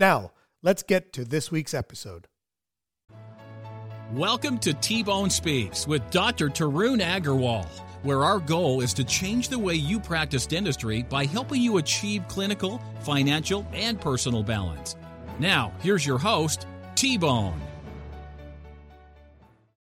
Now, let's get to this week's episode. Welcome to T Bone Speaks with Dr. Tarun Agarwal, where our goal is to change the way you practice dentistry by helping you achieve clinical, financial, and personal balance. Now, here's your host, T Bone.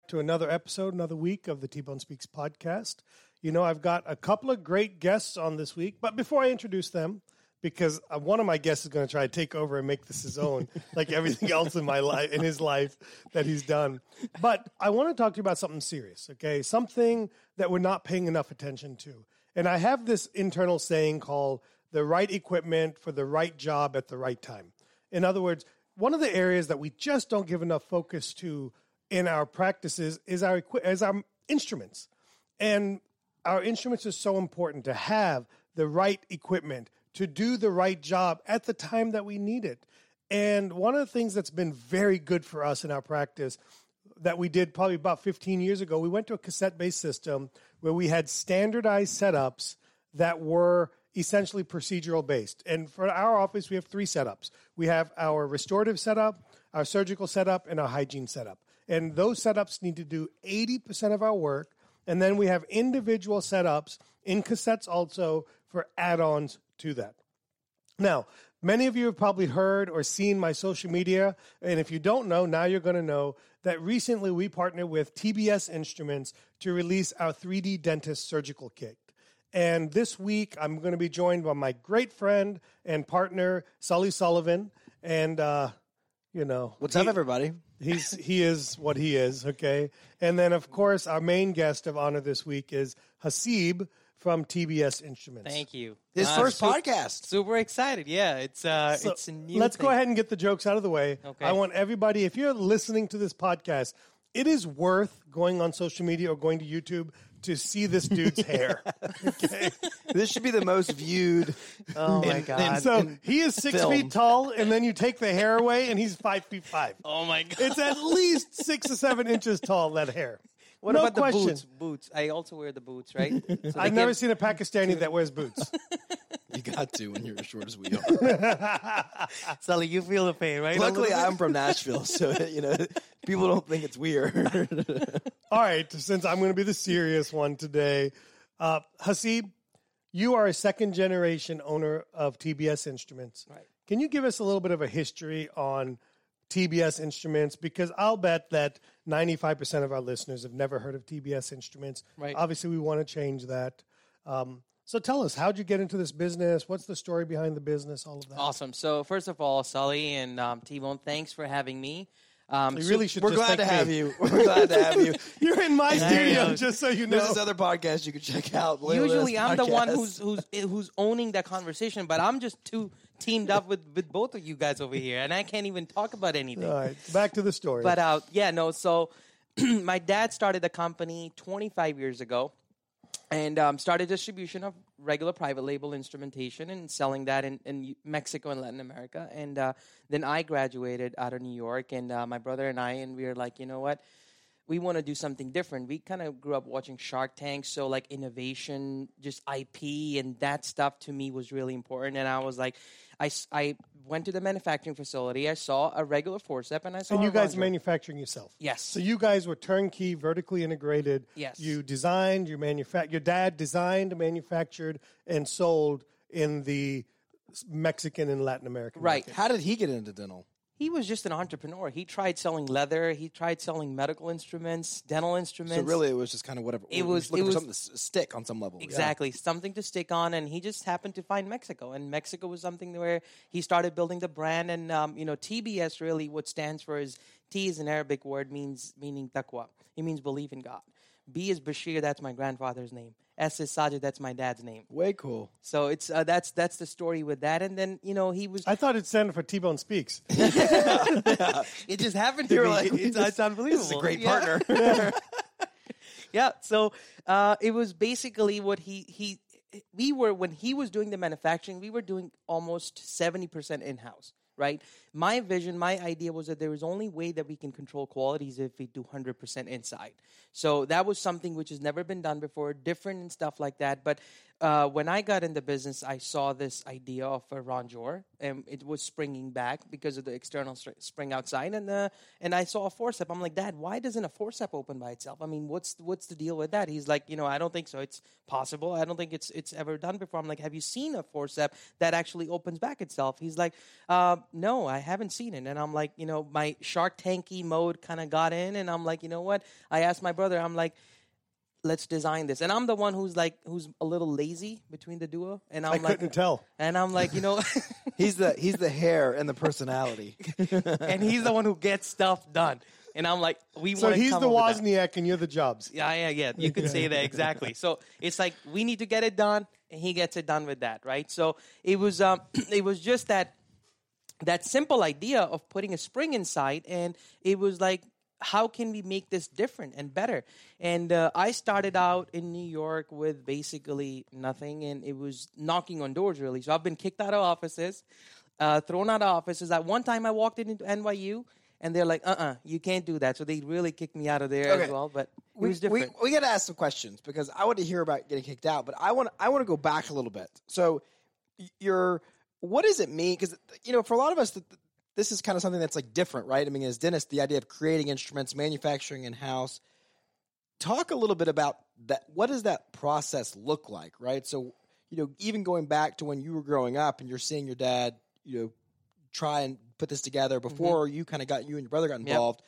To another episode, another week of the T Bone Speaks podcast. You know, I've got a couple of great guests on this week, but before I introduce them, because uh, one of my guests is going to try to take over and make this his own, like everything else in my life, in his life that he's done. But I want to talk to you about something serious, okay? Something that we're not paying enough attention to. And I have this internal saying called the right equipment for the right job at the right time. In other words, one of the areas that we just don't give enough focus to in our practices is our is our instruments. And our instruments are so important to have the right equipment to do the right job at the time that we need it. And one of the things that's been very good for us in our practice that we did probably about 15 years ago, we went to a cassette based system where we had standardized setups that were essentially procedural based. And for our office, we have three setups we have our restorative setup, our surgical setup, and our hygiene setup. And those setups need to do 80% of our work. And then we have individual setups in cassettes also for add ons to that. Now, many of you have probably heard or seen my social media, and if you don't know, now you're going to know that recently we partnered with TBS Instruments to release our 3D Dentist Surgical Kit. And this week, I'm going to be joined by my great friend and partner, Sully Sullivan. And, uh, you know, What's up, everybody? He's he is what he is, okay. And then of course our main guest of honor this week is Hasib from TBS Instruments. Thank you. His Uh, first su- podcast. Super excited. Yeah, it's uh, So it's a new. let's go ahead and get the jokes out of the way. Okay. I want everybody, if you're listening to this podcast, it is worth going on social media or going to YouTube to see this dude's hair. Okay. This should be the most viewed. Oh my god. in- So he is six film. feet tall, and then you take the hair away, and he's five feet five. oh my god. It's at least six or seven inches tall. That hair. What no about question. the boots? Boots. I also wear the boots, right? So I've never seen a Pakistani that wears boots. You got to when you're as short as we are. Sully, you feel the pain, right? Luckily. I'm from Nashville, so you know people don't think it's weird. All right, since I'm going to be the serious one today, uh, Hasib, you are a second generation owner of TBS Instruments. Right. Can you give us a little bit of a history on TBS Instruments? Because I'll bet that 95% of our listeners have never heard of TBS Instruments. Right. Obviously, we want to change that. Um, so tell us, how'd you get into this business? What's the story behind the business? All of that. Awesome. So first of all, Sully and um, T-Bone, thanks for having me. Um, You really should We're just glad to thank have you. We're glad to have you. You're in my studio, just so you know. There's this other podcast you can check out. Usually, I'm the one who's who's who's owning that conversation, but I'm just too teamed up with with both of you guys over here, and I can't even talk about anything. All right, back to the story. But uh, yeah, no. So my dad started the company 25 years ago, and um, started distribution of regular private label instrumentation and selling that in, in Mexico and Latin America. And uh, then I graduated out of New York, and uh, my brother and I, and we were like, you know what? We want to do something different. We kind of grew up watching Shark Tank, so like innovation, just IP, and that stuff to me was really important. And I was like, I, I went to the manufacturing facility. I saw a regular forcep, and I saw and you a guys Vondra. manufacturing yourself. Yes. So you guys were turnkey, vertically integrated. Yes. You designed, you manufactured. Your dad designed, manufactured, and sold in the Mexican and Latin American. Right. market. How did he get into dental? He was just an entrepreneur. He tried selling leather. He tried selling medical instruments, dental instruments. So really, it was just kind of whatever. It was- it for was- something to stick on some level. Yeah. Exactly, something to stick on, and he just happened to find Mexico, and Mexico was something where he started building the brand, and um, you know, TBS really what stands for is T is an Arabic word means meaning taqwa. It means believe in God. B is Bashir, that's my grandfather's name. S is Sajid, that's my dad's name. Way cool. So it's uh, that's that's the story with that, and then you know he was. I thought it standed for T Bone Speaks. it just happened to You're be. like, it's, it's unbelievable. This is a great Yeah. partner. yeah so uh, it was basically what he he we were when he was doing the manufacturing we were doing almost 70% in-house right my vision my idea was that there is only way that we can control qualities if we do 100% inside so that was something which has never been done before different and stuff like that but uh, when I got in the business, I saw this idea of a rongeur, and it was springing back because of the external spring outside, and uh, and I saw a forcep. I'm like, Dad, why doesn't a forcep open by itself? I mean, what's what's the deal with that? He's like, you know, I don't think so. It's possible. I don't think it's it's ever done before. I'm like, have you seen a forcep that actually opens back itself? He's like, uh, no, I haven't seen it. And I'm like, you know, my Shark Tanky mode kind of got in, and I'm like, you know what? I asked my brother, I'm like let's design this. And I'm the one who's like who's a little lazy between the duo. And I'm I like couldn't tell. and I'm like, you know he's the he's the hair and the personality. and he's the one who gets stuff done. And I'm like, we So want So he's the Wozniak and you're the Jobs. Yeah, yeah, yeah. You could say that exactly. So it's like we need to get it done, and he gets it done with that, right? So it was, um, it was just that that simple idea of putting a spring inside, and it was like, how can we make this different and better? And uh, I started out in New York with basically nothing, and it was knocking on doors really. So I've been kicked out of offices, uh, thrown out of offices. At one time, I walked into NYU. And they're like, uh uh you can't do that. So they really kicked me out of there Okay. as well. But it we, was we, different. we got to ask some questions because I want to hear about getting kicked out, but I want I want to go back a little bit. So you're what does it mean? Because you know, for a lot of us, th- th- this is kind of something that's like different, right? I mean, as dentists, the idea of creating instruments, manufacturing in house. Talk a little bit about that. What does that process look like, right? So you know, even going back to when you were growing up and you're seeing your dad, you know, try and put this together mm-hmm. before you kind of got you and your brother got involved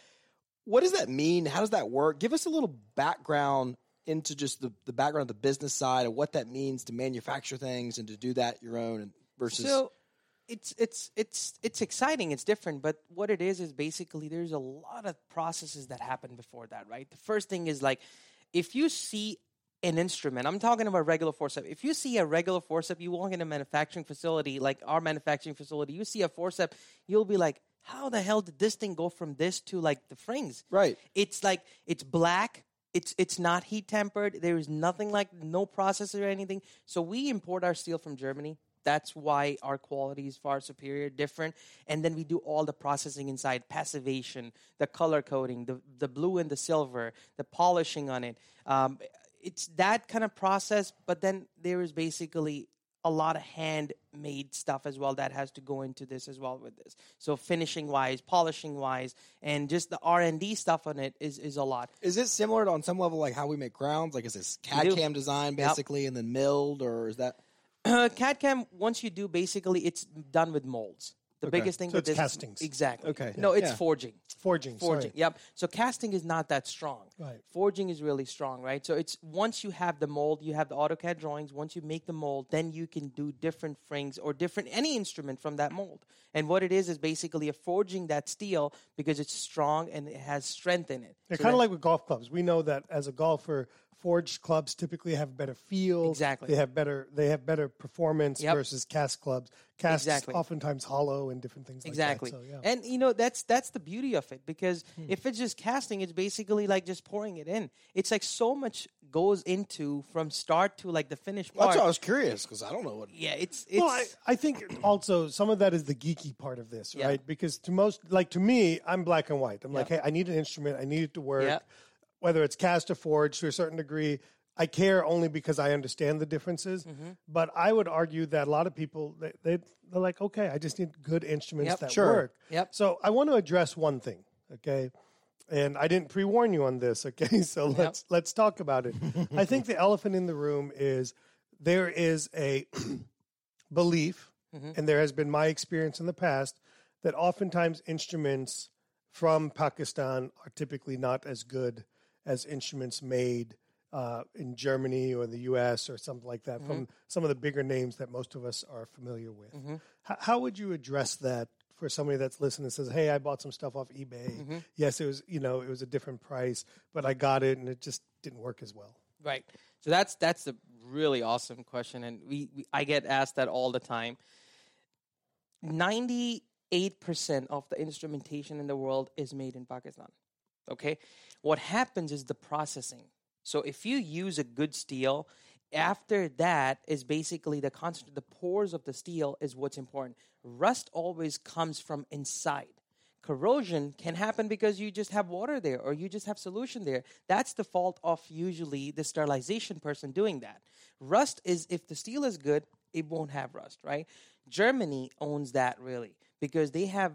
what does that mean? How does that work? Give us a little background into just the, the background of the business side of what that means to manufacture things and to do that your own and versus So it's it's it's it's exciting. It's different, but what it is is basically there's a lot of processes that happen before that, right? The first thing is like if you see an instrument, I'm talking about regular forcep. If you see a regular forcep, you walk in a manufacturing facility, like our manufacturing facility, you see a forcep, you'll be like, how the hell did this thing go from this to like the frings? Right. It's like it's black. It's it's not heat tempered. There is nothing like no process or anything. So we import our steel from Germany. That's why our quality is far superior, different. And then we do all the processing inside, passivation, the color coding, the the blue and the silver, the polishing on it. Um, it's that kind of process. But then there is basically a lot of handmade stuff as well that has to go into this as well with this. So finishing wise, polishing wise, and just the R and D stuff on it is is a lot. is it similar to on some level like how we make crowns? Like is this CAD cam design Yep. basically and then milled or is that Uh, CAD CAM, once you do, basically it's done with molds. The Okay. biggest thing So with it's this castings. exactly. Okay. No, it's Yeah. forging. Forging. Forging. Sorry. Yep. So casting is not that strong. Right. Forging is really strong, right? So it's once you have the mold, you have the AutoCAD drawings. Once you make the mold, then you can do different frings or different any instrument from that mold. And what it is is basically a forging that steel because it's strong and it has strength in it. They're So kind of like with golf clubs. We know that as a golfer, forged clubs typically have better feel. Exactly. They have better. They have better performance Yep. versus cast clubs. Cast Exactly. oftentimes hollow and different things. Exactly. Like that. So, yeah. And you know that's that's the beauty of it because hmm. if it's just casting, it's basically like just pouring it in. It's like so much goes into from start to like the finished That's part. why I was curious because I don't know what yeah, it's it's well, I, I think also some of that is the geeky part of this, Yeah. right? Because to most, like to me, I'm black and white. I'm like, hey, I need an instrument. I need it to work. Whether it's cast or forged to a certain degree, I care only because I understand the differences. Mm-hmm. But I would argue that a lot of people they, they they're like, okay, I just need good instruments Yep. that Sure. work. Yep. So I want to address one thing, okay? And I didn't pre-warn you on this, okay? So let's let's talk about it. I think the elephant in the room is there is a belief, Mm-hmm. and there has been my experience in the past that oftentimes instruments from Pakistan are typically not as good as instruments made uh, in Germany or the U.S. or something like that from mm-hmm. some of the bigger names that most of us are familiar with. Mm-hmm. H- how would you address that for somebody that's listening and says, "Hey, I bought some stuff off eBay. Mm-hmm. Yes, it was you know it was a different price, but I got it and it just didn't work as well." Right. So that's that's a really awesome question, and we, we I get asked that all the time. Ninety eight percent of the instrumentation in the world is made in Pakistan. Okay, what happens is the processing. So if you use a good steel, after that is basically the constant. The pores of the steel is what's important. Rust always comes from inside corrosion can happen because you just have water there or you just have solution there that's the fault of usually the sterilization person doing that rust is if the steel is good it won't have rust right germany owns that really because they have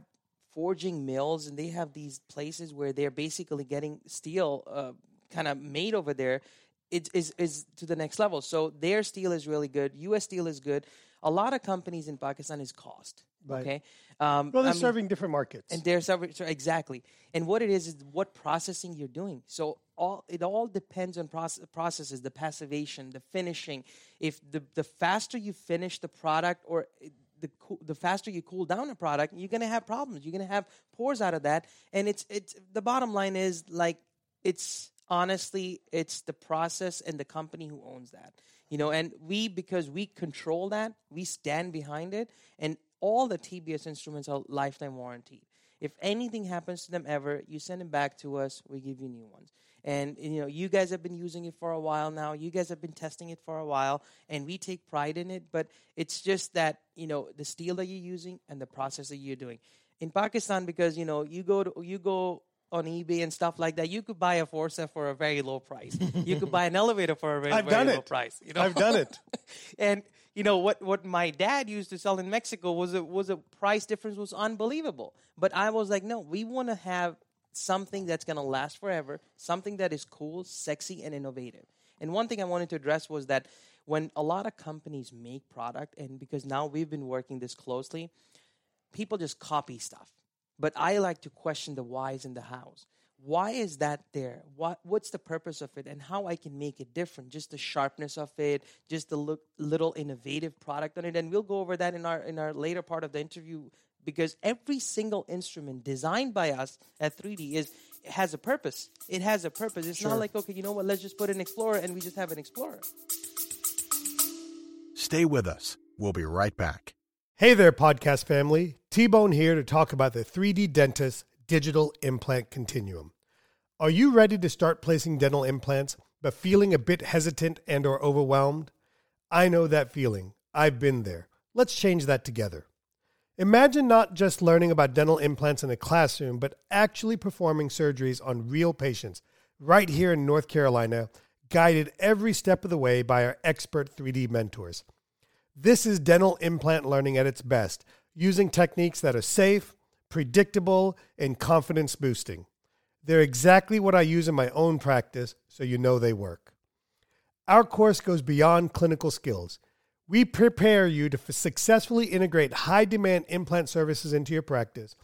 forging mills and they have these places where they're basically getting steel uh, kind of made over there it is is to the next level so their steel is really good us steel is good a lot of companies in pakistan is cost Right. okay um, Well, they're I mean- serving different markets. and every, so exactly. And what it is is what processing you're doing. So all it all depends on process, processes, the passivation, the finishing. If the the faster you finish the product, or the the faster you cool down a product, you're gonna have problems. You're gonna have pores out of that. And it's it's the bottom line is like it's honestly it's the process and the company who owns that you know and we because we control that we stand behind it and all the tbs instruments are lifetime warranty if anything happens to them ever you send them back to us we give you new ones. And you know you guys have been using it for a while now. You guys have been testing it for a while and we take pride in it. But it's just that you know the steel that you're using and the process that you're doing. In pakistan because you know you go to you go on eBay and stuff like that, you could buy a forcep for a very low price. you could buy an elevator for a very, I've very done low it. price. You know? I've done it. and you know what what my dad used to sell in Mexico was a was a price difference was unbelievable. But I was like, no, we want to have something that's going to last forever, something that is cool, sexy, and innovative. And one thing I wanted to address was that when a lot of companies make product, and because now we've been working this closely, people just copy stuff. But I like to question the whys and the hows. Why is that there? What what's the purpose of it, and how I can make it different? Just the sharpness of it, just the look, little innovative product on it, and we'll go over that in our in our later part of the interview because every single instrument designed by us at 3D is has a purpose. It has a purpose. It's not like okay, you know what? Let's just put an Explorer and we just have an Explorer. Stay with us. We'll be right back. Hey there, podcast family. T Bone here to talk about the 3D Dentist Digital Implant Continuum. Are you ready to start placing dental implants but feeling a bit hesitant and or overwhelmed? I know that feeling. I've been there. Let's change that together. Imagine not just learning about dental implants in a classroom, but actually performing surgeries on real patients right here in North Carolina, guided every step of the way by our expert 3D mentors. This is dental implant learning at its best, using techniques that are safe, predictable, and confidence boosting. They're exactly what I use in my own practice, so you know they work. Our course goes beyond clinical skills. We prepare you to successfully integrate high demand implant services into your practice,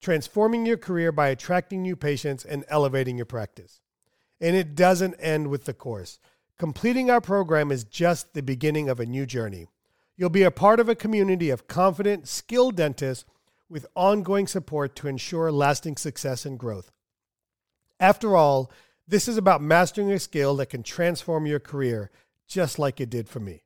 transforming your career by attracting new patients and elevating your practice. And it doesn't end with the course. Completing our program is just the beginning of a new journey. You'll be a part of a community of confident, skilled dentists with ongoing support to ensure lasting success and growth. After all, this is about mastering a skill that can transform your career, just like it did for me.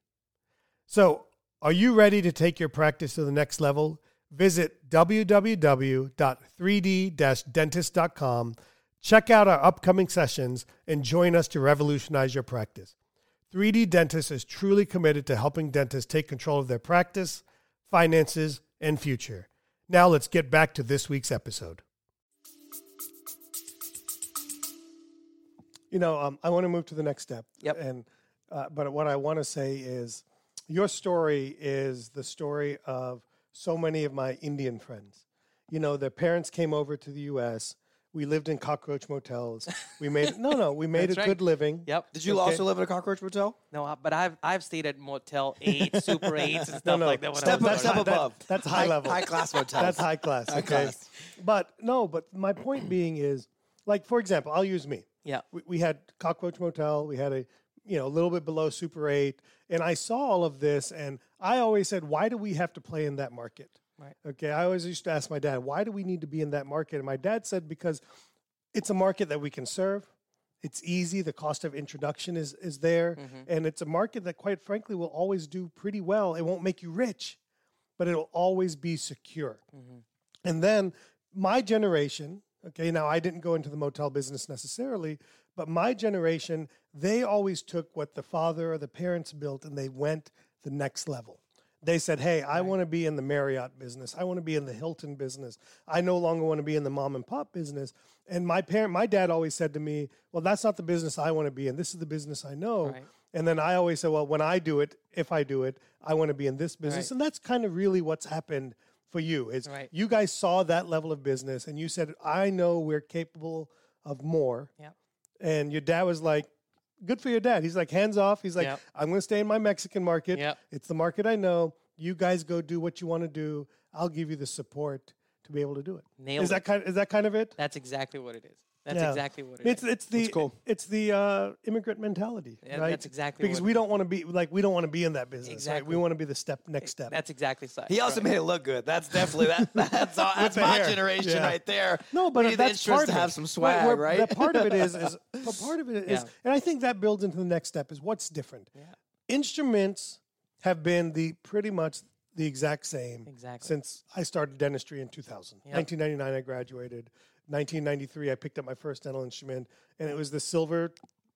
So, are you ready to take your practice to the next level? Visit www.3d-dentist.com, check out our upcoming sessions, and join us to revolutionize your practice. 3D Dentist is truly committed to helping dentists take control of their practice, finances, and future. Now let's get back to this week's episode. You know, um, I want to move to the next step. Yep. And uh, but what I want to say is, your story is the story of so many of my Indian friends. You know, their parents came over to the U.S. We lived in cockroach motels. We made no, no. We made a That's right. good living. Yep. Did you Okay. also live in a cockroach motel? No, but I've I've stayed at Motel Eight, Super Eights, and stuff No, no. like that. when I Step was up, that's step high- that- above. that's high level. High class motels. That's high class. High okay. class. But no, but my point being is, like for example, I'll use me. Yeah. We, we had Cockroach Motel. We had a, you know, a little bit below Super Eight, and I saw all of this, and I always said, why do we have to play in that market? Right. Okay. I always used to ask my dad, why do we need to be in that market? And my dad said because it's a market that we can serve. It's easy. The cost of introduction is is there, mm-hmm. and it's a market that, quite frankly, will always do pretty well. It won't make you rich, but it'll always be secure. Mm-hmm. And then my generation, okay, now I didn't go into the motel business necessarily, but my generation, they always took what the father or the parents built and they went the next level. They said, Hey, I want to be in the Marriott business. I want to be in the Hilton business. I no longer want to be in the mom and pop business. And my parent, my dad always said to me, Well, that's not the business I want to be in. This is the business I know. Right. And then I always say, Well, when I do it, if I do it, I want to be in this business. Right. And that's kind of really what's happened for you. Is Right. you guys saw that level of business and you said, I know we're capable of more. Yeah. And your dad was like, Good for your dad. He's like, hands off. He's like, Yep. I'm going to stay in my Mexican market. Yep. It's the market I know. You guys go do what you want to do. I'll give you the support to be able to do it. Nailed is it. that kind? Is that kind of it? That's exactly what it is. That's Yeah. exactly what it is. It's it's the cool. it's the uh, immigrant mentality, Yeah, right? that's exactly because what- we don't want to be like we don't want to be in that business. Right? We want to be the step next step. That's exactly so. He also made it look good. That's definitely that. That's all, that's my hair. generation Yeah. right there. No, but we need the that's instruments part to of it. have some swag, where- right? That part of it is, is but part of it is, Yeah. and I think that builds into the next step is what's different. Instruments have been the pretty much the exact same Exactly. since I started dentistry in 2000. 1999, I graduated. 1993, I picked up my first dental instrument, and it was the silver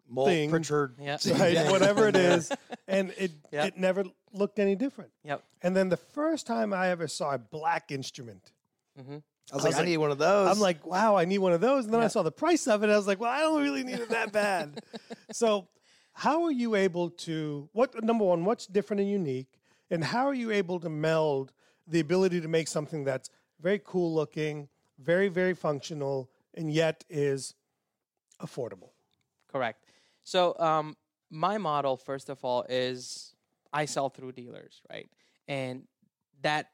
Molt, thing. Pritchard. Yeah. right? Whatever it is, and it Yep. it never looked any different. Yep. And then the first time I ever saw a black instrument, mm-hmm. I was like, I need one of those. I'm like, wow, I need one of those. And then I saw the price of it. I was like, well, I don't really need it that bad. so, how are you able to, what, number one, what's different and unique? And how are you able to meld the ability to make something that's very cool looking, very, very functional, and yet is affordable? Correct. So um, my model, first of all, is I sell through dealers, right? And that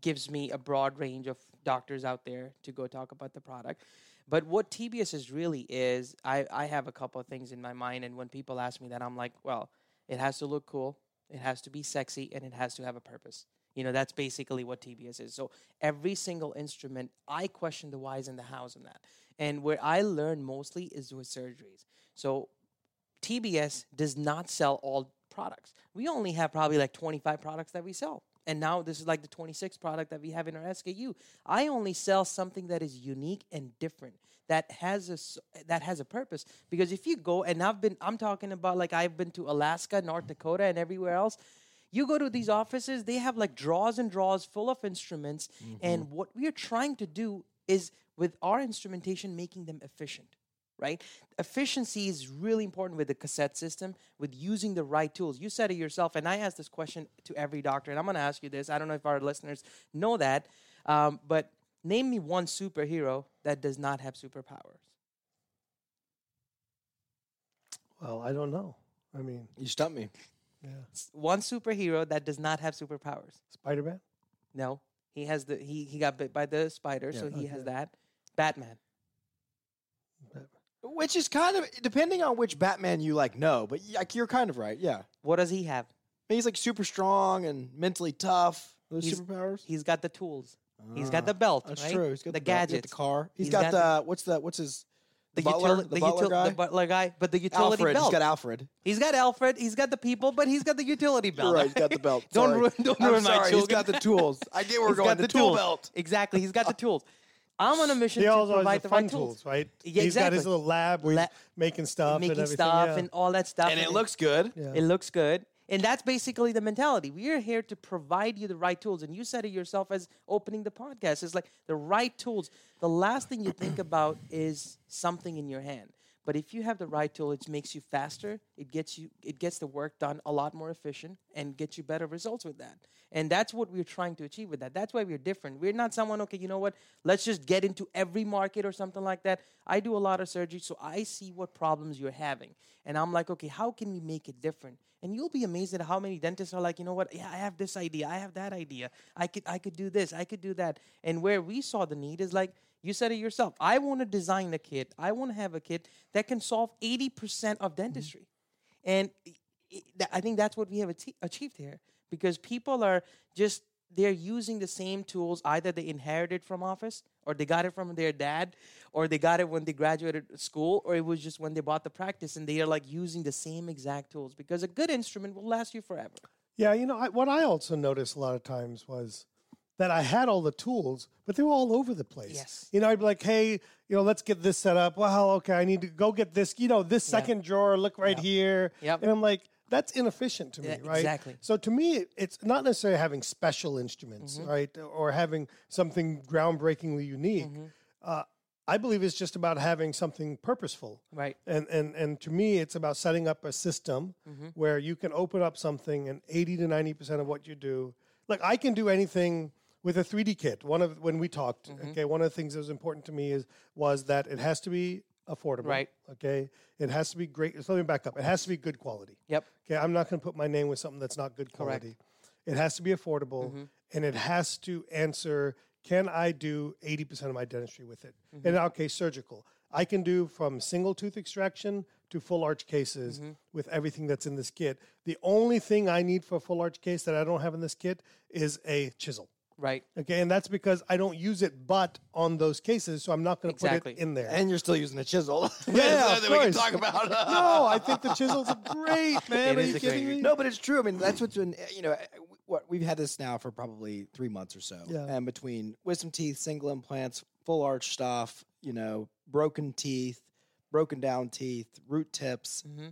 gives me a broad range of doctors out there to go talk about the product. But what TBS is really is, I, I have a couple of things in my mind, and when people ask me that, I'm like, well, it has to look cool, it has to be sexy, and it has to have a purpose. You know, that's basically what TBS is. So every single instrument, I question the whys and the hows in that. And where I learn mostly is with surgeries. So TBS does not sell all products. We only have probably like 25 products that we sell. And now this is like the 26th product that we have in our SKU. I only sell something that is unique and different that has a that has a purpose because if you go and I've been I'm talking about like I've been to Alaska, North Dakota and everywhere else. You go to these offices, they have like drawers and drawers full of instruments and what we are trying to do is with our instrumentation making them efficient right? Efficiency is really important with the cassette system, with using the right tools. You said it yourself, and I asked this question to every doctor, and I'm going to ask you this. I don't know if our listeners know that, um, but name me one superhero that does not have superpowers. Well, I don't know. I mean, you stumped me. One superhero that does not have superpowers. Spider Man? No, he has the he he got bit by the spider, so he has that. Batman. Which is kind of depending on which Batman you like know, but like you're kind of right. Yeah, What does he have? he's like super strong and mentally tough. Those He's- superpowers. He's got the tools. He's got ah, the belt. That's right? true. He's got the, the, belt, he's got gadgets. the car. He's he's got, got the what's the what's his The, butler, utili- the, butler util- guy. the butler guy, but the utility Alfred. belt. He's got Alfred. He's got Alfred. He's got the people, but he's got the utility belt. You're right. He's got the belt. Don't Sorry. ruin- don't I'm ruin my sorry, He's children. got the tools. I get where we're He's going. got The, the tool tools. belt. Exactly. He's got the tools. I'm on a mission He to also has the the fun right tools, right? Yeah, He's got his exactly. little lab where La- making stuff and making everything. stuff yeah. and all that stuff. And it looks good. It looks good. And that's basically the mentality. We are here to provide you the right tools. And you said it yourself as opening the podcast. It's like the right tools. The last thing you think about is something in your hand. But if you have the right tool, it makes you faster. It gets you it gets the work done a lot more efficient and gets you better results with that. And that's what we're trying to achieve with that. That's why we're different. We're not someone, okay, you know what? Let's just get into every market or something like that. I do a lot of surgery, so I see what problems you're having. And I'm like, okay, how can we make it different? And you'll be amazed at how many dentists are like, you know what? Yeah, I have this idea. I have that idea. I could I could do this. I could do that. And where we saw the need is like you said it yourself. I want to design a kit. I want to have a kit that can solve 80% of mm-hmm. dentistry. And i- i- I think that's what we have achieved here because people are just they're using the same tools either they inherited from office or they got it from their dad or they got it when they graduated school or it was just when they bought the practice and they are like using the same exact tools because a good instrument will last you forever. Yeah, you know, I, what I also noticed a lot of times was that I had all the tools, but they were all over the place. Yes. You know, I'd be like, hey, you know, let's get this set up. Well, okay, I need to go get this, you know, this second drawer, look right here. Yep. And I'm like, that's inefficient to me, Yeah, right? exactly. So to me, it's not necessarily having special instruments, Mm-hmm. right? Or having something groundbreakingly unique. Mm-hmm. Uh, I believe it's just about having something purposeful. Right. And and and to me, it's about setting up a system Mm-hmm. where you can open up something, and eighty to ninety percent of what you do, like I can do anything with a three D kit. One of when we talked, Mm-hmm. okay, one of the things that was important to me is was that it has to be affordable. Right. Okay. It has to be great. So let me back up. It has to be good quality. Yep. Okay. I'm not going to put my name with something that's not good quality. Correct. It has to be affordable, Mm-hmm. and it has to answer. Can I do 80% of my dentistry with it? Mm-hmm. In our case, surgical. I can do from single tooth extraction to full arch cases Mm-hmm. with everything that's in this kit. The only thing I need for a full arch case that I don't have in this kit is a chisel. Right. Okay, and that's because I don't use it but on those cases, so I'm not going to Exactly. put it in there. And you're still using a chisel. Yeah, of that we can course. talk about. no, I think the chisels are great, man. It are you kidding great- me? No, but it's true. I mean, that's what's been, you know, what we've had this now for probably three months or so. Yeah. And between wisdom teeth, single implants, full arch stuff, you know, broken teeth, broken down teeth, root tips, Mm-hmm.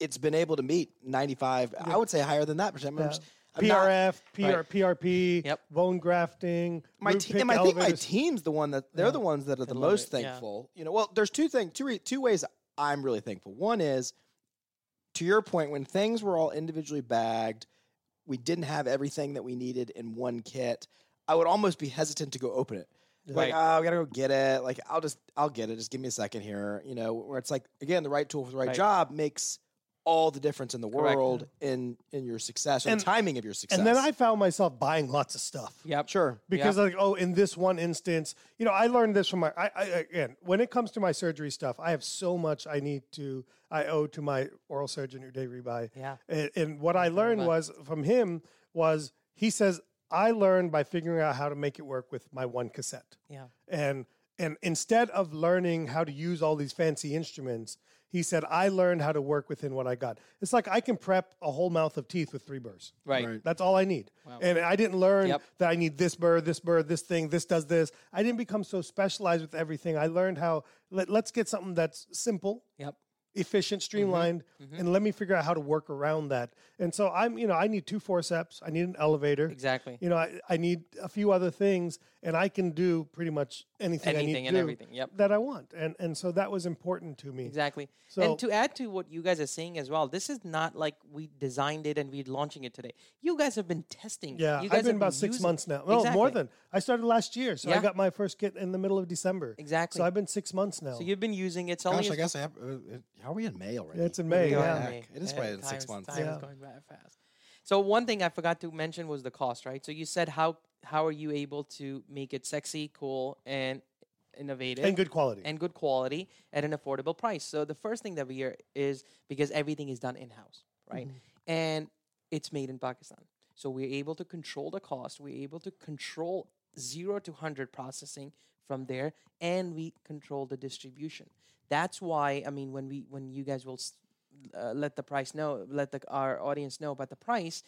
it's been able to meet 95, I would say higher than that percent. Yeah. Just- not- PRF, PR, Right. PRP, Yep. bone grafting, my root te- and I think my team's the one that they're the ones that are the love most it, yeah. thankful. You know, well, there's two things, two re- two ways I'm really thankful. One is to your point when things were all individually bagged, we didn't have everything that we needed in one kit. I would almost be hesitant to go open it. Like, Right. oh, we gotta go get it. Like, I'll just, I'll get it. Just give me a second here. You know, where it's like, again, the right tool for the right, Right. job makes all the difference in the Correct. world in in your success or And- the timing of your success. And then I found myself buying lots of stuff. Yep. sure. Because like oh, in this one instance, you know, I learned this from my. I, I again, when it comes to my surgery stuff, I have so much I need to. I owe to my oral surgeon who Uday Ribai. Yeah. And, and what I learned was from him was he says I learned by figuring out how to make it work with my one cassette. Yeah. and and instead of learning how to use all these fancy instruments he said i learned how to work within what i got it's like i can prep a whole mouth of teeth with three burrs Right. Right. that's all i need and i didn't learn Yep. that i need this burr this burr this thing this does this i didn't become so specialized with everything i learned how let, let's get something that's simple Yep. efficient, mm-hmm. streamlined, mm-hmm. and let me figure out how to work around that. And so I'm, you know, I need two forceps, I need an elevator, Exactly. You know, I, I need a few other things, and I can do pretty much anything, I need Anything to and everything, yep. that I want. And and so that was important to me. Exactly. So- and to add to what you guys are saying as well, this is not like we designed it and we're launching it today. You guys have been testing. Yeah, you guys I've been have about six using- months now. No, more than I started last year, so I got my first kit in the middle of December. Exactly. So I've been six months now. So you've been using it. It's only Gosh, I a- guess I have. Uh, how are we in May already? Yeah, it's in What May, doing? yeah. Heck, It is Yeah, probably in time six months. Time Yeah. is going very fast. So one thing I forgot to mention was the cost, right? So you said how how are you able to make it sexy, cool, and innovative and good quality. and good quality at an affordable price. So the first thing that we hear is because everything is done in house, right? Mm-hmm. And it's made in Pakistan. So we're able to control the cost. We're able to control zero to hundred processing from there, and we control the distribution. That's why I mean when we when you guys will uh, let the price know, let the, our audience know about the price.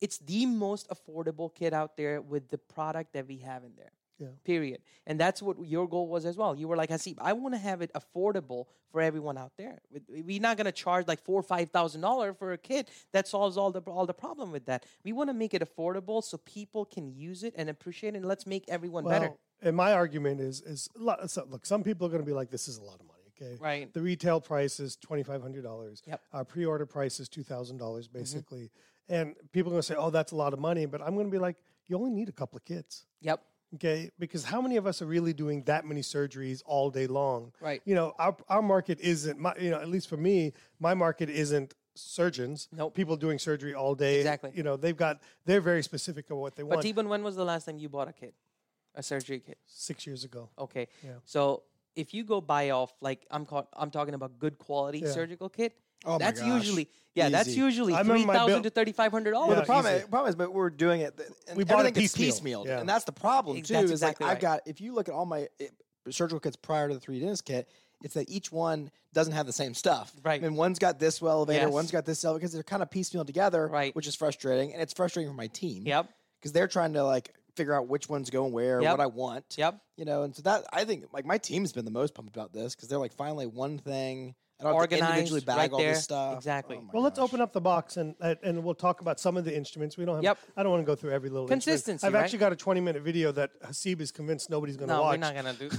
It's the most affordable kit out there with the product that we have in there Yeah. period. And that's what your goal was as well. You were like, Hasib, I want to have it affordable for everyone out there. We- We're not going to charge like four or five thousand dollars for a kit that solves all the all the problem with that. We want to make it affordable so people can use it and appreciate it. And let's make everyone better. And my argument is is a lot- so, look, some people are going to be like, "This is a lot of money." Okay, Right. The retail price is twenty five hundred dollars. Yep. Our pre order price is two thousand dollars, Mm-hmm. basically. And people are going to say, "Oh, that's a lot of money," but I'm going to be like, "You only need a couple of kits." Yep. Okay, because how many of us are really doing that many surgeries all day long? Right. You know, our our market isn't. My, you know, at least for me, my market isn't surgeons. Nope. People doing surgery all day. Exactly. You know, they've got. They're very specific of what they But want. T-Bone, when was the last time you bought a kit, a surgery kit? Six years ago. Okay. Yeah. So if you go buy off, like I'm call, I'm talking about good quality Yeah. surgical kit. Oh my that's gosh. usually yeah, that's usually I remember three my thousand bill- to thirty five hundred Well, dollars. the problem, easy. is, problem is, but we're doing it. And We bought it everything gets piecemeal. piecemealed, Yeah. and that's the problem too. that's is exactly like I've got. If you look at all my eh, surgical kits prior to the 3D dentist kit, it's that each one doesn't have the same stuff. Right. I mean, one's got this well elevator, Yes. one's got this elevator because they're kind of piecemeal together, Right. Which is frustrating, and it's frustrating for my team. Yep. Because they're trying to like figure out which one's going where, Yep. what I want. Yep. You know, and so that I think like my team's been the most pumped about this because they're like finally one thing. I don't have to Organized individually bag right all there. this stuff. Exactly. Oh my Well, let's open up the box and and- and we'll talk about some of the instruments. We don't have. Yep. I don't want to go through every little instrument. Consistency, I've right? actually got a 20 minute video that Hasib is convinced nobody's going to No, watch. we're not gonna do.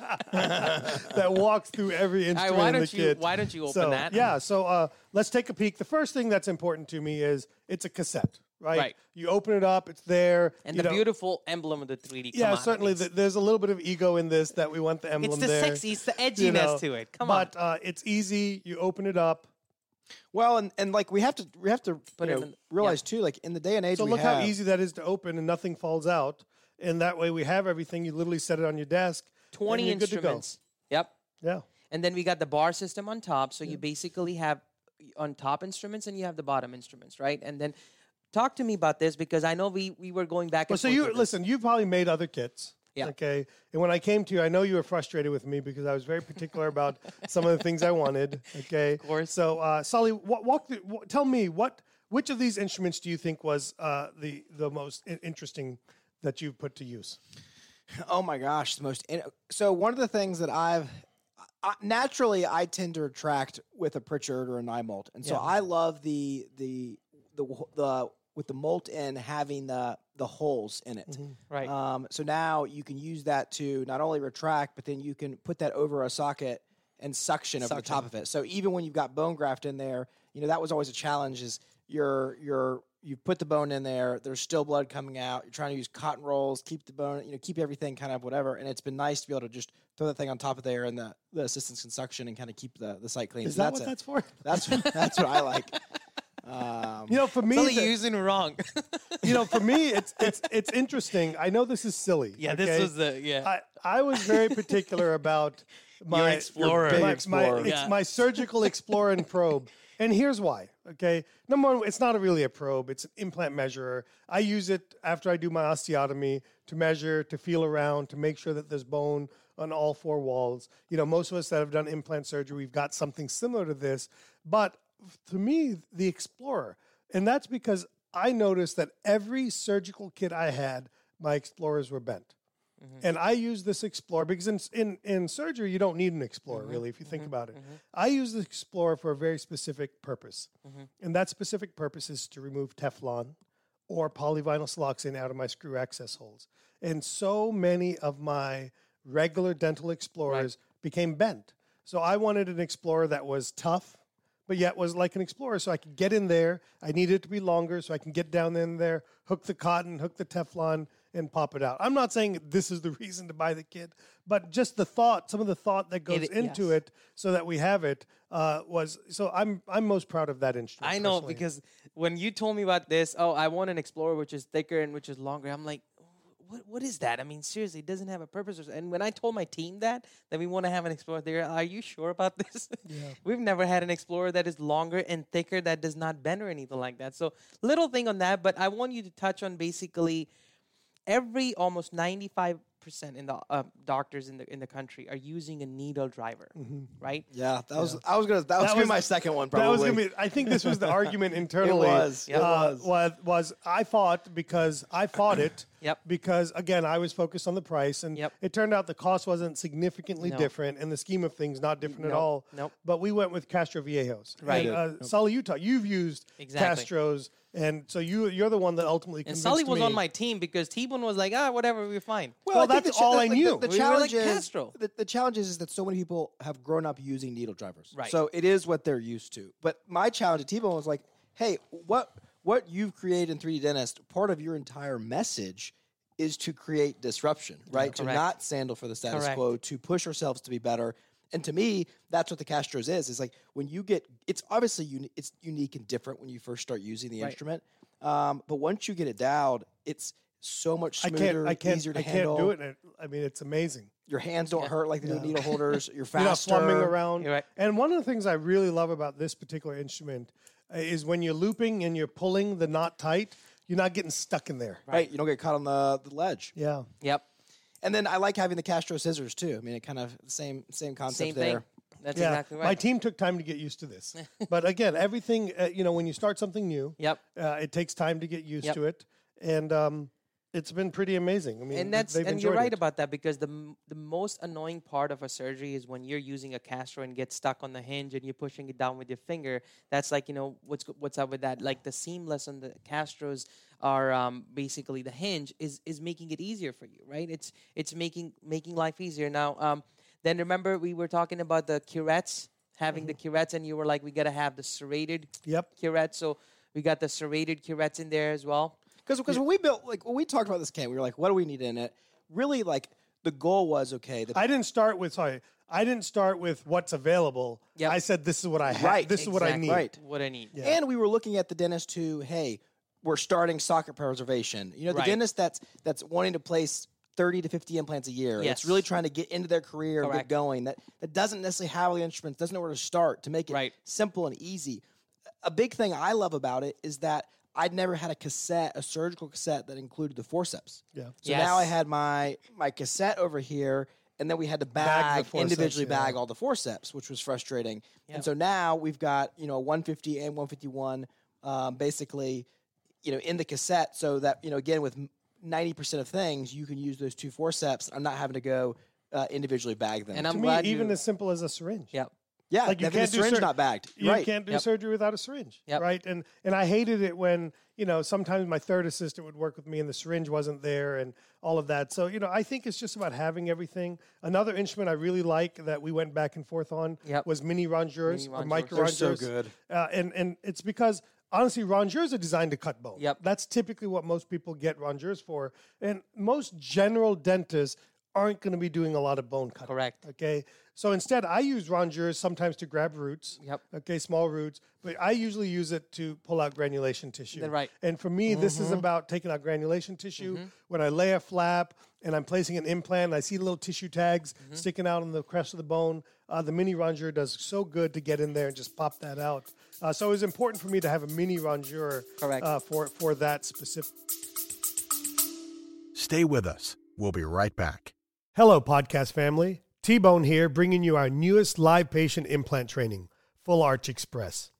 that walks through every right, instrument why in the don't you- kit. why don't you open so, that? Yeah. So uh, let's take a peek. The first thing that's important to me is it's a cassette, right? Right. You open it up, it's there. and the know- beautiful emblem of the 3D. Yeah, on, certainly. it's- there's a little bit of ego in this that we want the emblem It's the there. sexy, it's the edginess you know. to it. Come on. but, uh, it's easy. You open it up. Well, and, and like we have to we have to Put it know, in- realize too, like in the day and age, So we look have, how easy that is to open and nothing falls out. And that way we have everything. You literally set it on your desk. and 20 you're good to go. instruments. Yep. Yeah. And then we got the bar system on top. So you basically have on top instruments and you have the bottom instruments, right? And then talk to me about this because I know we, we were going back Well, and so forth you listen. You've probably made other kits. Yeah. Okay. And when I came to you, I know you were frustrated with me because I was very particular about some of the things I wanted. Okay. Of course. So, uh, Sully, wa- walk. Through, wa- tell me what which of these instruments do you think was uh, the the most i- interesting that you've put to use? Oh my gosh, the most. In, so one of the things that I've I, naturally I tend to attract with a Pritchard or a Nymolt, and so Yeah. I love the the the the with the molt in having the the holes in it. Right. Um, so now you can use that to not only retract, but then you can put that over a socket and suction over the top of it. So even when you've got bone graft in there, you know that was always a challenge. Is you're you're you put the bone in there, there's still blood coming out. You're trying to use cotton rolls, keep the bone, you know, keep everything kind of whatever. And it's been nice to be able to just throw that thing on top of there, and the the assistants can suction and kind of keep the the site clean. Is So that that's what a- that's for? That's that's what I like. Um, You know, for me, Totally the- using wrong. you know, for me, it's it's it's interesting. I know this is silly. yeah, this okay? was the yeah. I, I was very particular about my explorer. my, Big my- explorer. it's Yeah. my surgical explorer and probe. And here's why. Okay, number one, it's not really a probe; it's an implant measurer. I use it after I do my osteotomy to measure, to feel around, to make sure that there's bone on all four walls. You know, most of us that have done implant surgery, we've got something similar to this. But to me, the explorer, and that's because I noticed that every surgical kit I had, my explorers were bent. Mm-hmm. And I use this Explorer because in, in, in surgery, you don't need an Explorer, mm-hmm. really, if you think mm-hmm. about it. I use the Explorer for a very specific purpose. And that specific purpose is to remove Teflon or polyvinyl siloxane out of my screw access holes. And so many of my regular dental Explorers became bent. So I wanted an Explorer that was tough, but yet was like an explorer so I could get in there. I needed it to be longer so I can get down in there, hook the cotton, hook the Teflon, and pop it out. I'm not saying this is the reason to buy the kit, but just the thought, some of the thought that goes It- into yes. it so that we have it uh, was so I'm I'm most proud of that instrument. I know personally. because when you told me about this, oh, I want an Explorer which is thicker and which is longer. I'm like, what, what is that? I mean, seriously, it doesn't have a purpose. And when I told my team that that we want to have an Explorer, they're, are you sure about this? Yeah. We've never had an Explorer that is longer and thicker that does not bend or anything like that. So little thing on that, but I want you to touch on basically every almost 95 percent in the uh, doctors in the in the country are using a needle driver, right? yeah, that was I was gonna that was That gonna be my second one. probably. That was gonna be. I think this was the argument internally. was, it uh, was. was. was I fought because I fought it. Yep. Because again, I was focused on the price, and Yep. it turned out the cost wasn't significantly No. different, and the scheme of things, not different at all. Nope. But we went with Castroviejos. Right. And, uh, Sully, Utah, you've used Exactly. Castro's, and so you you're the one that ultimately And convinced Sully was me. on my team because T-Bone was like, ah, whatever, we're fine. Well, I think that's the all the- I knew. The, We challenge like is Castro. the, the challenge is, is that so many people have grown up using needle drivers. Right. So it is what they're used to. But my challenge to T-Bone was like, hey, what what you've created in 3D Dentist, part of your entire message is to create disruption, right? To not sandal for the status Correct. quo, to push ourselves to be better. And to me, that's what the Castros is. Is like when you get, it's obviously uni- it's unique and different when you first start using the Right. instrument. Um, but once you get it dialed, it's so much I smoother, can't, I can't, easier to I handle. can't do it. I mean, it's amazing. Your hands don't hurt like they do needle holders. You're faster. You're not faster. around. You're right. And one of the things I really love about this particular instrument is when you're looping and you're pulling the knot tight, you're not getting stuck in there. Right. You don't get caught on the, the ledge. Yeah. Yep. And then I like having the Castro scissors too. I mean, it kind of same same concept Same there. thing. That's yeah, exactly right. my team took time to get used to this, but again, everything uh, you know, when you start something new, Yep. uh, it takes time to get used Yep. to it, and um, it's been pretty amazing. I mean, and that's and you're right it. about that because the the most annoying part of a surgery is when you're using a Castro and get stuck on the hinge and you're pushing it down with your finger. That's like you know what's what's up with that. Like the seamless on the Castros are um, basically the hinge is is making it easier for you, right? It's it's making making life easier now. Um, then remember we were talking about the curettes having the curettes, and you were like, we gotta have the serrated Yep. curette. So we got the serrated curettes in there as well. Because because when we built like when we talked about this can, we were like, what do we need in it? Really, like the goal was okay. The, I didn't start with sorry. I didn't start with what's available. Yep. I said this is what I have. Right, This is what I need. Right. What I need. And we were looking at the dentist who, hey, we're starting socket preservation. You know, the Right. dentist that's that's wanting to place 30 to 50 implants a year. Yes. That's really trying to get into their career and get going. That that doesn't necessarily have all the instruments, doesn't know where to start to make it Right. simple and easy. A big thing I love about it is that I'd never had a cassette, a surgical cassette that included the forceps. Yeah. So now I had my my cassette over here, and then we had to Bag bag, forceps, individually yeah. bag all the forceps, which was frustrating. Yep. And so now we've got you know 150 and 151, um, basically, you know, in the cassette, so that you know again with 90 percent of things you can use those two forceps. I'm not having to go uh, individually bag them. And I'm me, glad even you, as simple as a syringe. Yep. Yeah, like you can't the do syringe sur- not bagged. You right. can't do Yep. surgery without a syringe, Yep. right? And and I hated it when you know sometimes my third assistant would work with me and the syringe wasn't there and all of that. So you know I think it's just about having everything. Another instrument I really like that we went back and forth on Yep. was mini rongeurs Mini or rongeurs. micro They're so good. Uh, and and it's because honestly rongeurs are designed to cut bone. Yep. That's typically what most people get rongeurs for, and most general dentists aren't going to be doing a lot of bone cutting. Correct. Okay. So instead, I use rongeurs sometimes to grab roots. Yep. Okay, small roots, but I usually use it to pull out granulation tissue. Then right. And for me, this is about taking out granulation tissue. When I lay a flap and I'm placing an implant, and I see little tissue tags sticking out on the crest of the bone. Uh, the mini rongeur does so good to get in there and just pop that out. Uh, so it was important for me to have a mini rongeur Correct. Uh, for for that specific. Stay with us. We'll be right back. Hello, podcast family. T Bone here, bringing you our newest live patient implant training, Full Arch Express.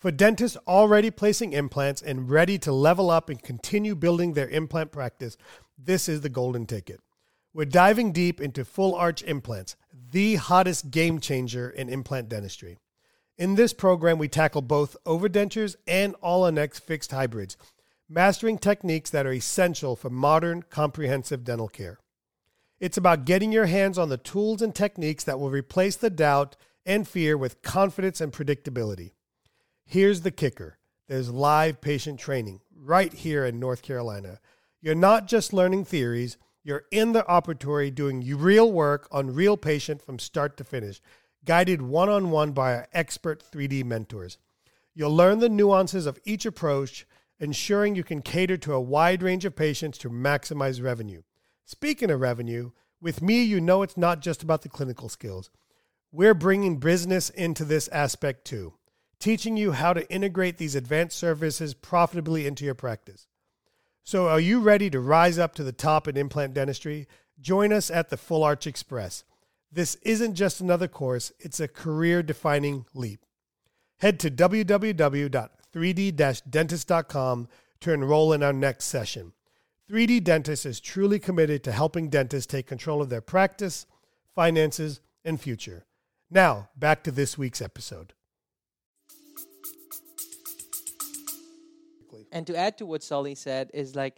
For dentists already placing implants and ready to level up and continue building their implant practice, this is the golden ticket. We're diving deep into full arch implants, the hottest game changer in implant dentistry. In this program, we tackle both overdentures and All-on-X fixed hybrids, mastering techniques that are essential for modern, comprehensive dental care. It's about getting your hands on the tools and techniques that will replace the doubt and fear with confidence and predictability. Here's the kicker there's live patient training right here in North Carolina. You're not just learning theories, you're in the operatory doing real work on real patient from start to finish, guided one on one by our expert 3D mentors. You'll learn the nuances of each approach, ensuring you can cater to a wide range of patients to maximize revenue. Speaking of revenue, with me, you know it's not just about the clinical skills. We're bringing business into this aspect too, teaching you how to integrate these advanced services profitably into your practice. So, are you ready to rise up to the top in implant dentistry? Join us at the Full Arch Express. This isn't just another course, it's a career defining leap. Head to www.3d-dentist.com to enroll in our next session. 3D Dentist is truly committed to helping dentists take control of their practice, finances, and future. Now, back to this week's episode. And to add to what Sully said is like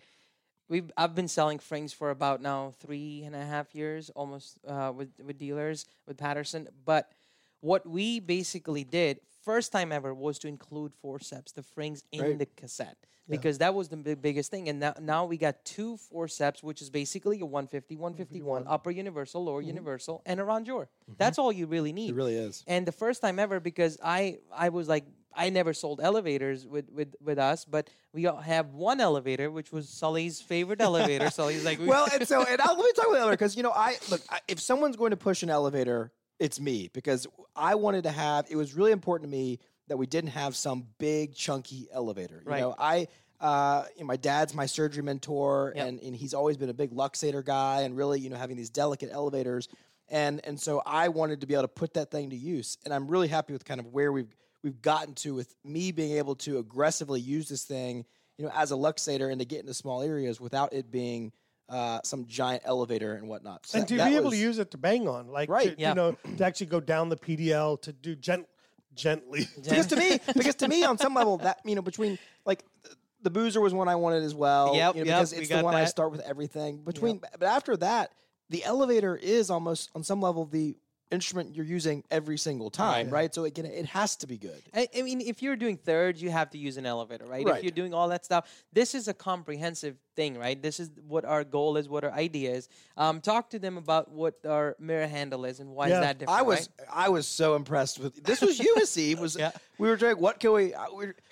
we've I've been selling frings for about now three and a half years almost uh, with with dealers with Patterson. But what we basically did first time ever was to include forceps, the frings in Right. the cassette. Because that was the big, biggest thing, and now, now we got two forceps, which is basically a 150, 151, upper universal, lower mm-hmm. universal, and a rongeur. Mm-hmm. That's all you really need. It really is. And the first time ever, because I I was like I never sold elevators with with with us, but we all have one elevator, which was Sully's favorite elevator. Sully's like, we- well, and so and I'll, let me talk about the elevator because you know I look I, if someone's going to push an elevator, it's me because I wanted to have. It was really important to me that we didn't have some big chunky elevator. You Right. know, I. Uh, you know, my dad's my surgery mentor, Yep. and, and he's always been a big Luxator guy, and really, you know, having these delicate elevators, and and so I wanted to be able to put that thing to use, and I'm really happy with kind of where we've we've gotten to with me being able to aggressively use this thing, you know, as a Luxator and to get into small areas without it being uh, some giant elevator and whatnot. So and to that be able was- to use it to bang on, like Right. to, Yeah. you know, to actually go down the PDL to do gent- gently. because to me, because to me, on some level, that you know, between like th- the boozer was one I wanted as well. Yep, you know, yep, because we it's the got one I start with everything. Between, but after that, the elevator is almost on some level the instrument you're using every single time, right? So again, it has to be good. I, I mean, if you're doing thirds, you have to use an elevator, right? Right. If you're doing all that stuff, this is a comprehensive thing, right? This is what our goal is, what our idea is. Um, talk to them about what our mirror handle is and why Yeah. is that different. I was right? I was so impressed with this. Was you, Steve? Was Yeah. we were doing What can we?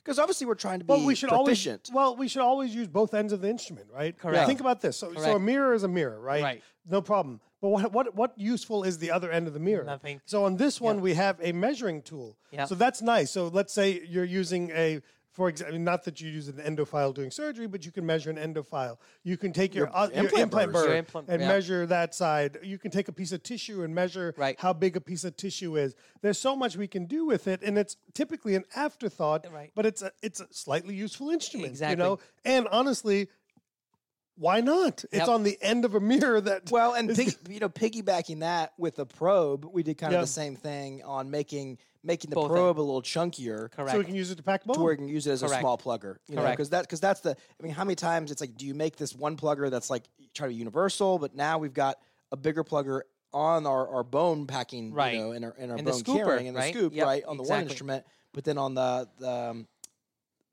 Because obviously we're trying to be Well, we should proficient. always well, we should always use both ends of the instrument, right? Correct. Think about this. So, so a mirror is a mirror, right? Right. No problem. But what what what useful is the other end of the mirror? Nothing. So on this one, we have a measuring tool. Yeah. So that's nice. So let's say you're using a for example, not that you use an endo file doing surgery, but you can measure an endo file. You can take your, uh, your implant implant burr Your implant- and yeah. measure that side. You can take a piece of tissue and measure Right. how big a piece of tissue is. There's so much we can do with it, and it's typically an afterthought, Right. but it's a it's a slightly useful instrument. Exactly. You know, and honestly, why not? It's on the end of a mirror that Well, and pig, you know, piggybacking that with a probe, we did kind of the same thing on making making the Both probe a little chunkier. Correct. so we can use it to pack bone. To where you can use it as a small plugger, you know, Correct. because that because that's the. I mean, how many times it's like, do you make this one plugger that's like try to be universal, but now we've got a bigger plugger on our, our bone packing, Right. you know, and our, and our And the bone scooper, carrying and the right? scoop, Yep, right, on the one instrument, but then on the the um,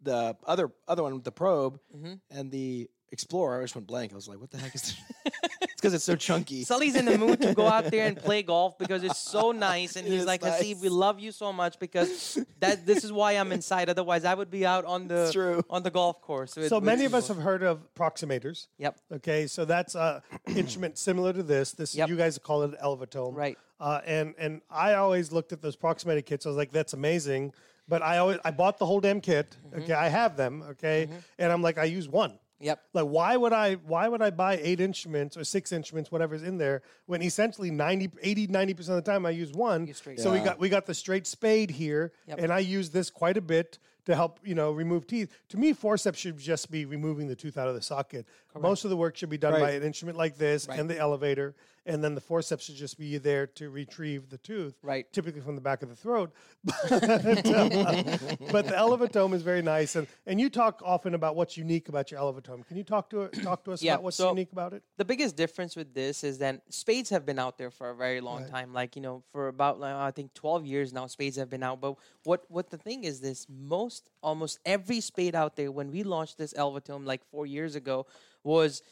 the other other one with the probe Mm-hmm. and the Explorer, I just went blank. I was like, what the heck is this? it's because it's so chunky. Sully's in the mood to go out there and play golf because it's so nice, and he's is like, "Hasib, we love you so much because that this is why I'm inside. Otherwise, I would be out on the true. on the golf course." with- So with many of us have heard of proximators. Yep. Okay, so that's a instrument similar to this. This Yep. you guys call it an elevatome, Right. Uh, and and I always looked at those proximator kits. I was like, that's amazing. But I always I bought the whole damn kit. Mm-hmm. Okay, I have them. Okay, and I'm like, I use one. Yep. Like, why would I? Why would I buy eight instruments or six instruments, whatever's in there, when essentially 90, 80, 90 percent of the time I use one? Use straight So we got we got the straight spade here, Yep. and I use this quite a bit to help you know remove teeth. To me, forceps should just be removing the tooth out of the socket. Most of the work should be done by an instrument like this and the elevator, and then the forceps should just be there to retrieve the tooth, Right. Typically from the back of the throat. But, uh, but the elevatome is very nice, and and you talk often about what's unique about your elevatome. Can you talk to talk to us Yeah, about what's so- unique about it? the biggest difference with this is that spades have been out there for a very long time like you know for about like, i think 12 years now spades have been out but what what the thing is this most almost every spade out there when we launched this elvatome like four years ago was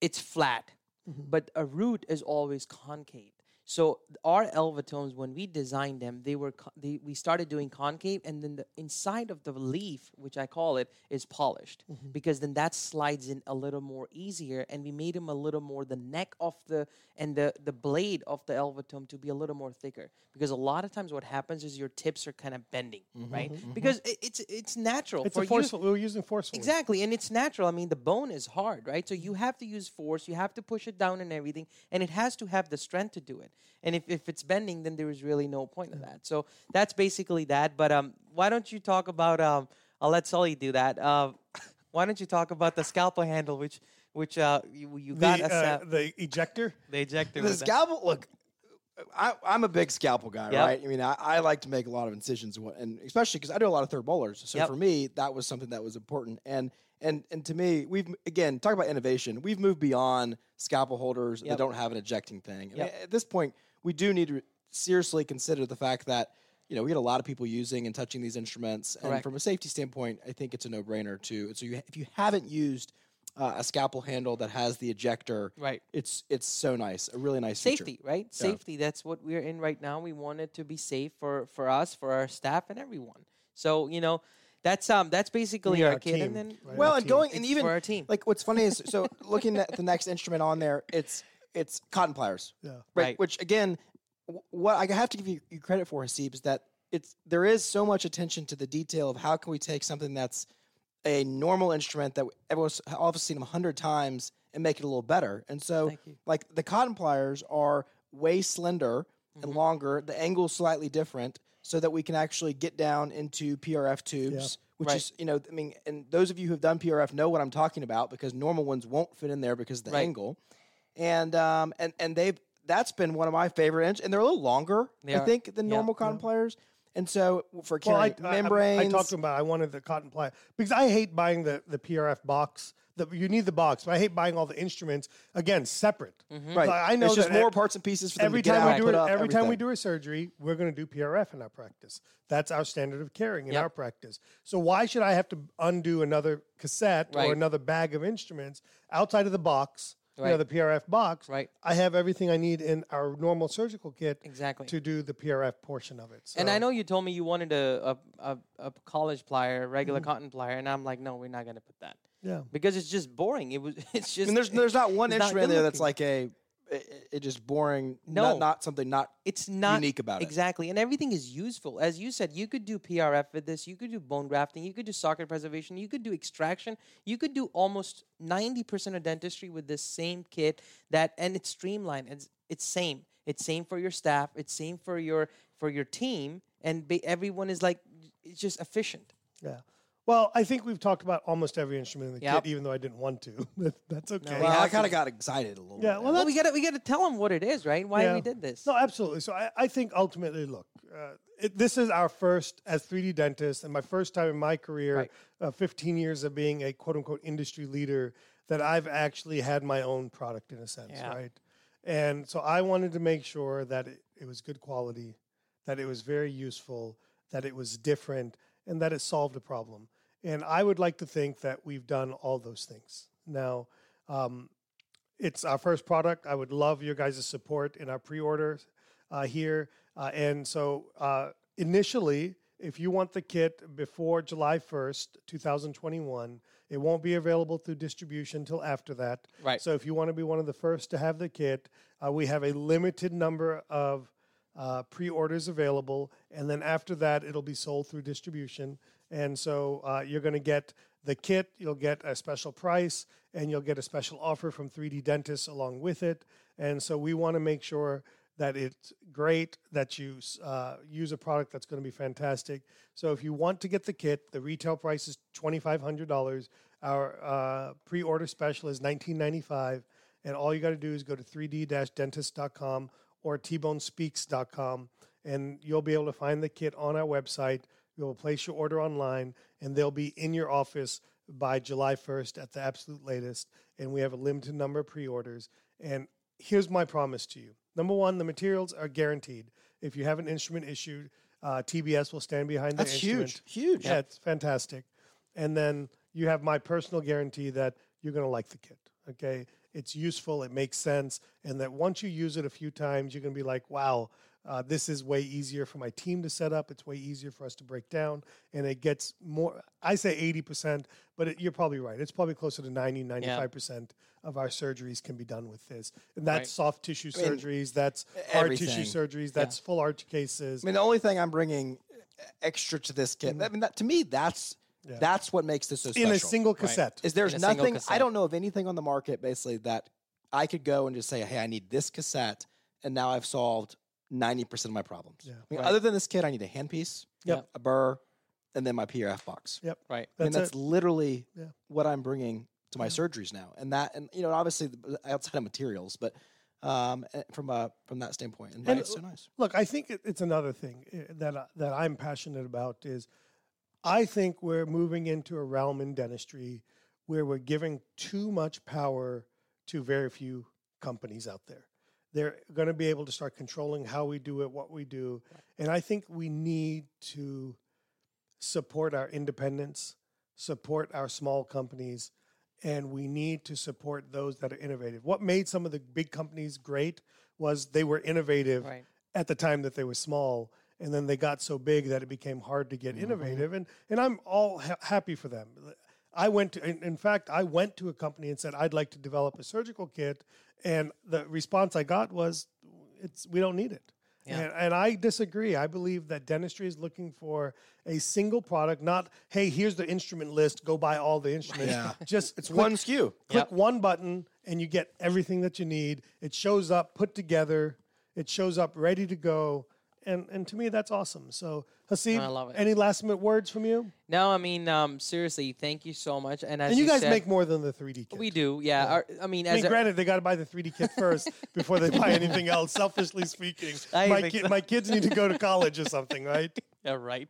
it's flat but a root is always concave so our elvatomes when we designed them they were they, we started doing concave and then the inside of the leaf which i call it is polished mm-hmm. because then that slides in a little more easier and we made them a little more the neck of the and the the blade of the elvatome to be a little more thicker because a lot of times what happens is your tips are kind of bending mm-hmm, right mm-hmm. because it, it's it's natural It's for a you. We were using forceful. Exactly, and it's natural. I mean, the bone is hard, right? So you have to use force, you have to push it down and everything, and it has to have the strength to do it. And if, if it's bending, then there is really no point in that. So that's basically that. But um, why don't you talk about? Um, I'll let Sully do that. Uh, why don't you talk about the scalpel handle, which which uh, you, you The, got uh, a sa- the ejector. the ejector. the with that. scalpel look I, I'm a big scalpel guy, Yep. right? I mean, I, I like to make a lot of incisions, and and especially because I do a lot of third molars. So Yep. for me, that was something that was important. And and and to me, we've again talk about innovation. We've moved beyond scalpel holders Yep. that don't have an ejecting thing. I mean, at this point, we do need to seriously consider the fact that you know we get a lot of people using and touching these instruments, and Correct. from a safety standpoint, I think it's a no-brainer too. So you, if you haven't used uh, a scalpel handle that has the ejector, Right. It's it's so nice, a really nice feature. safety, right? Yeah. Safety. That's what we're in right now. We want it to be safe for for us, for our staff, and everyone. So you know, that's um that's basically our, our kit, team, and then right? Well, Our and team. going and It's even for our team. like what's funny is so looking at the next instrument on there, it's it's cotton pliers, Yeah. right? Right. Which again, w- what I have to give you, you credit for, Hasib, is that it's there is so much attention to the detail of how can we take something that's a normal instrument that everyone's all of us seen a hundred times and make it a little better. And so, like the cotton pliers are way slender and Mm-hmm. longer. The angle's slightly different, so that we can actually get down into PRF tubes, which Right. is you know, I mean, and those of you who have done PRF know what I'm talking about because normal ones won't fit in there because of the Right. angle, and um and and they've that's been one of my favorite, ins- and they're a little longer, They I are. think, than Yeah. normal cotton pliers. And so for Well, I, carrying I- I- I, talked to him about I wanted the cotton ply because I hate buying the, the PRF box. The, you need the box, but I hate buying all the instruments again separate. Mm-hmm. right? Like, I know it's just more ev- parts and pieces for them Every to get time out, we do it, up, every time we do a surgery, we're going to do PRF in our practice. That's our standard of caring in Yep. our practice. So why should I have to undo another cassette or another bag of instruments outside of the box? You know, the PRF box. Right. I have everything I need in our normal surgical kit Exactly. to do the PRF portion of it. And I know you told me you wanted a a, a, a college plier, a regular Mm-hmm. cotton plier, and I'm like, no, we're not gonna put that Yeah. because it's just boring. It was. It's just. and there's there's not one instrument there that's like a it, it just boring. No. not, not something not it's not unique about it. exactly and everything is useful as you said you could do prf with this you could do bone grafting you could do socket preservation you could do extraction you could do almost 90% of dentistry with this same kit that and it's streamlined it's it's same it's same for your staff it's same for your for your team and ba- everyone is like it's just efficient Yeah. Well, I think we've talked about almost every instrument in the Yep. kit, even though I didn't want to. But that's okay. we Well, I kind of got excited a little. yeah. bit. Well, well we gotta we gotta tell them what it is right why Yeah. we did this No, absolutely. So I, I think ultimately, look, uh, it, this is our first as 3D dentist and my first time in my career, Right. uh, 15 years of being a quote unquote industry leader, that I've actually had my own product in a sense, Yeah. right? And so I wanted to make sure that it, it was good quality, that it was very useful, that it was different, and that it solved a problem. And I would like to think that we've done all those things. Now, um, it's our first product. I would love your guys' support in our pre-orders uh, here. Uh, and so uh, initially, if you want the kit before July 1st, 2021, it won't be available through distribution until after that. Right. So if you want to be one of the first to have the kit, uh, we have a limited number of uh, pre-orders available, and then after that, it'll be sold through distribution. And so uh, you're going to get the kit, you'll get a special price, and you'll get a special offer from 3D Dentists along with it. And so we want to make sure that it's great that you uh, use a product that's going to be fantastic. So if you want to get the kit, the retail price is twenty five hundred dollars. Our uh, pre-order special is nineteen ninety five, and all you got to do is go to 3d-dentist.com or tbonespeaks.com, and you'll be able to find the kit on our website. You'll place your order online, and they'll be in your office by July 1st at the absolute latest. And we have a limited number of pre orders. And here's my promise to you number one, the materials are guaranteed. If you have an instrument issued, uh, TBS will stand behind the That's instrument. huge, huge. Yeah, it's fantastic. And then you have my personal guarantee that you're going to like the kit. Okay. It's useful, it makes sense. And that once you use it a few times, you're going to be like, wow, uh, this is way easier for my team to set up. It's way easier for us to break down. And it gets more, I say 80%, but it, you're probably right. It's probably closer to 90, 95% of our surgeries can be done with this. And that's Right. soft tissue mean, surgeries, that's hard tissue surgeries, that's full arch cases. I mean, the only thing I'm bringing extra to this kit, I mean, that, to me, that's that's what makes this so special. in a single cassette. is there's In a single nothing I don't know of anything on the market basically that I could go and just say, hey, I need this cassette, and now I've solved ninety percent of my problems. I mean, Right. other than this kit, I need a handpiece, Yep. a burr, and then my PRF box. Yep. right I mean, That's that's literally Yeah. what I'm bringing to my surgeries now, and that and you know obviously outside of materials, but um, eh, from a from that standpoint, and, And it's so nice. Look, I think it's another thing uh, that I, that I'm passionate about is I think we're moving into a realm in dentistry where we're giving too much power to very few companies out there. They're going to be able to start controlling how we do it, what we do, and I think we need to support our independence, support our small companies, and we need to support those that are innovative. What made some of the big companies great was they were innovative Right. at the time that they were small and then they got so big that it became hard to get mm-hmm. innovative and and I'm all ha- happy for them. I went to in, in fact I went to a company and said I'd like to develop a surgical kit and the response I got was it's we don't need it. And, and I disagree. I believe that dentistry is looking for a single product, not hey, here's the instrument list, go buy all the instruments. Yeah. Just It's one SKU. click Yep. one button and you get everything that you need. It shows up put together. It shows up ready to go. And and to me that's awesome. So Hasib, I love it. any last minute words from you? No, I mean, um, seriously, thank you so much. And as And you guys said, make more than the 3D kit. we do, yeah. Our, I mean, I as mean, a- granted, they got to buy the 3D kit first before they buy anything else. Selfishly speaking, I my, ki- so. my kids need to go to college or something, right? Yeah, right.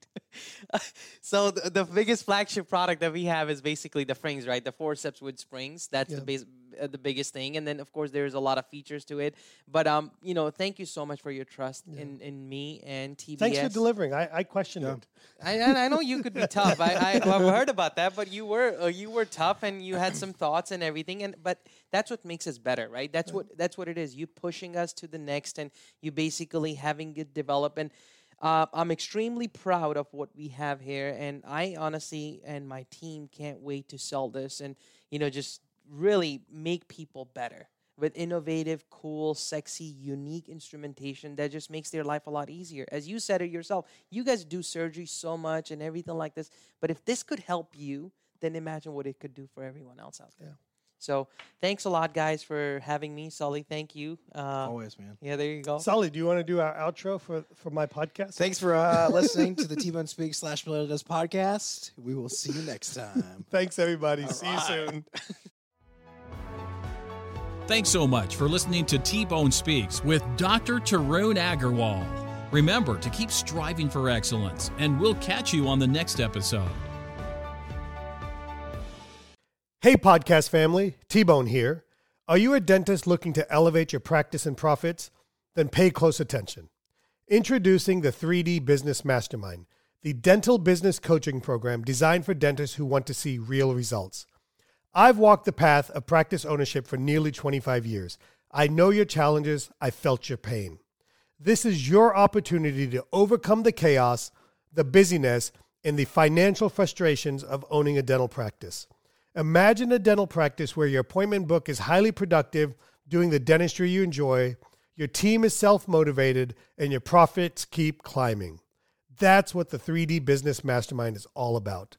so the, the biggest flagship product that we have is basically the springs, right? The forceps with springs. That's the base, uh, the biggest thing, and then of course there's a lot of features to it. But um, you know, thank you so much for your trust in, in me and TBS. Thanks for delivering. I, I questioned it. I, I know you could be tough. I, I I've heard about that, but you were uh, you were tough and you had some thoughts and everything. And but that's what makes us better, right? That's what that's what it is. You pushing us to the next, and you basically having it develop. And uh, I'm extremely proud of what we have here, and I honestly and my team can't wait to sell this and you know just really make people better with innovative, cool, sexy, unique instrumentation that just makes their life a lot easier. As you said it yourself, you guys do surgery so much and everything like this. But if this could help you, then imagine what it could do for everyone else out there. So thanks a lot, guys, for having me. Sully, thank you. Uh, Always, man. yeah, there you go. Sully, do you want to do our outro for, for my podcast? Thanks for uh, listening to the T Bone Speak slash Millennial Does podcast. We will see you next time. Thanks, everybody. See you soon. Thanks so much for listening to T Bone Speaks with Dr. Tarun Agarwal. Remember to keep striving for excellence, and we'll catch you on the next episode. Hey, podcast family, T Bone here. Are you a dentist looking to elevate your practice and profits? Then pay close attention. Introducing the 3D Business Mastermind, the dental business coaching program designed for dentists who want to see real results. I've walked the path of practice ownership for nearly 25 years. I know your challenges, I felt your pain. This is your opportunity to overcome the chaos, the busyness, and the financial frustrations of owning a dental practice. Imagine a dental practice where your appointment book is highly productive, doing the dentistry you enjoy, your team is self motivated, and your profits keep climbing. That's what the 3D Business Mastermind is all about.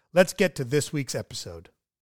let's get to this week's episode.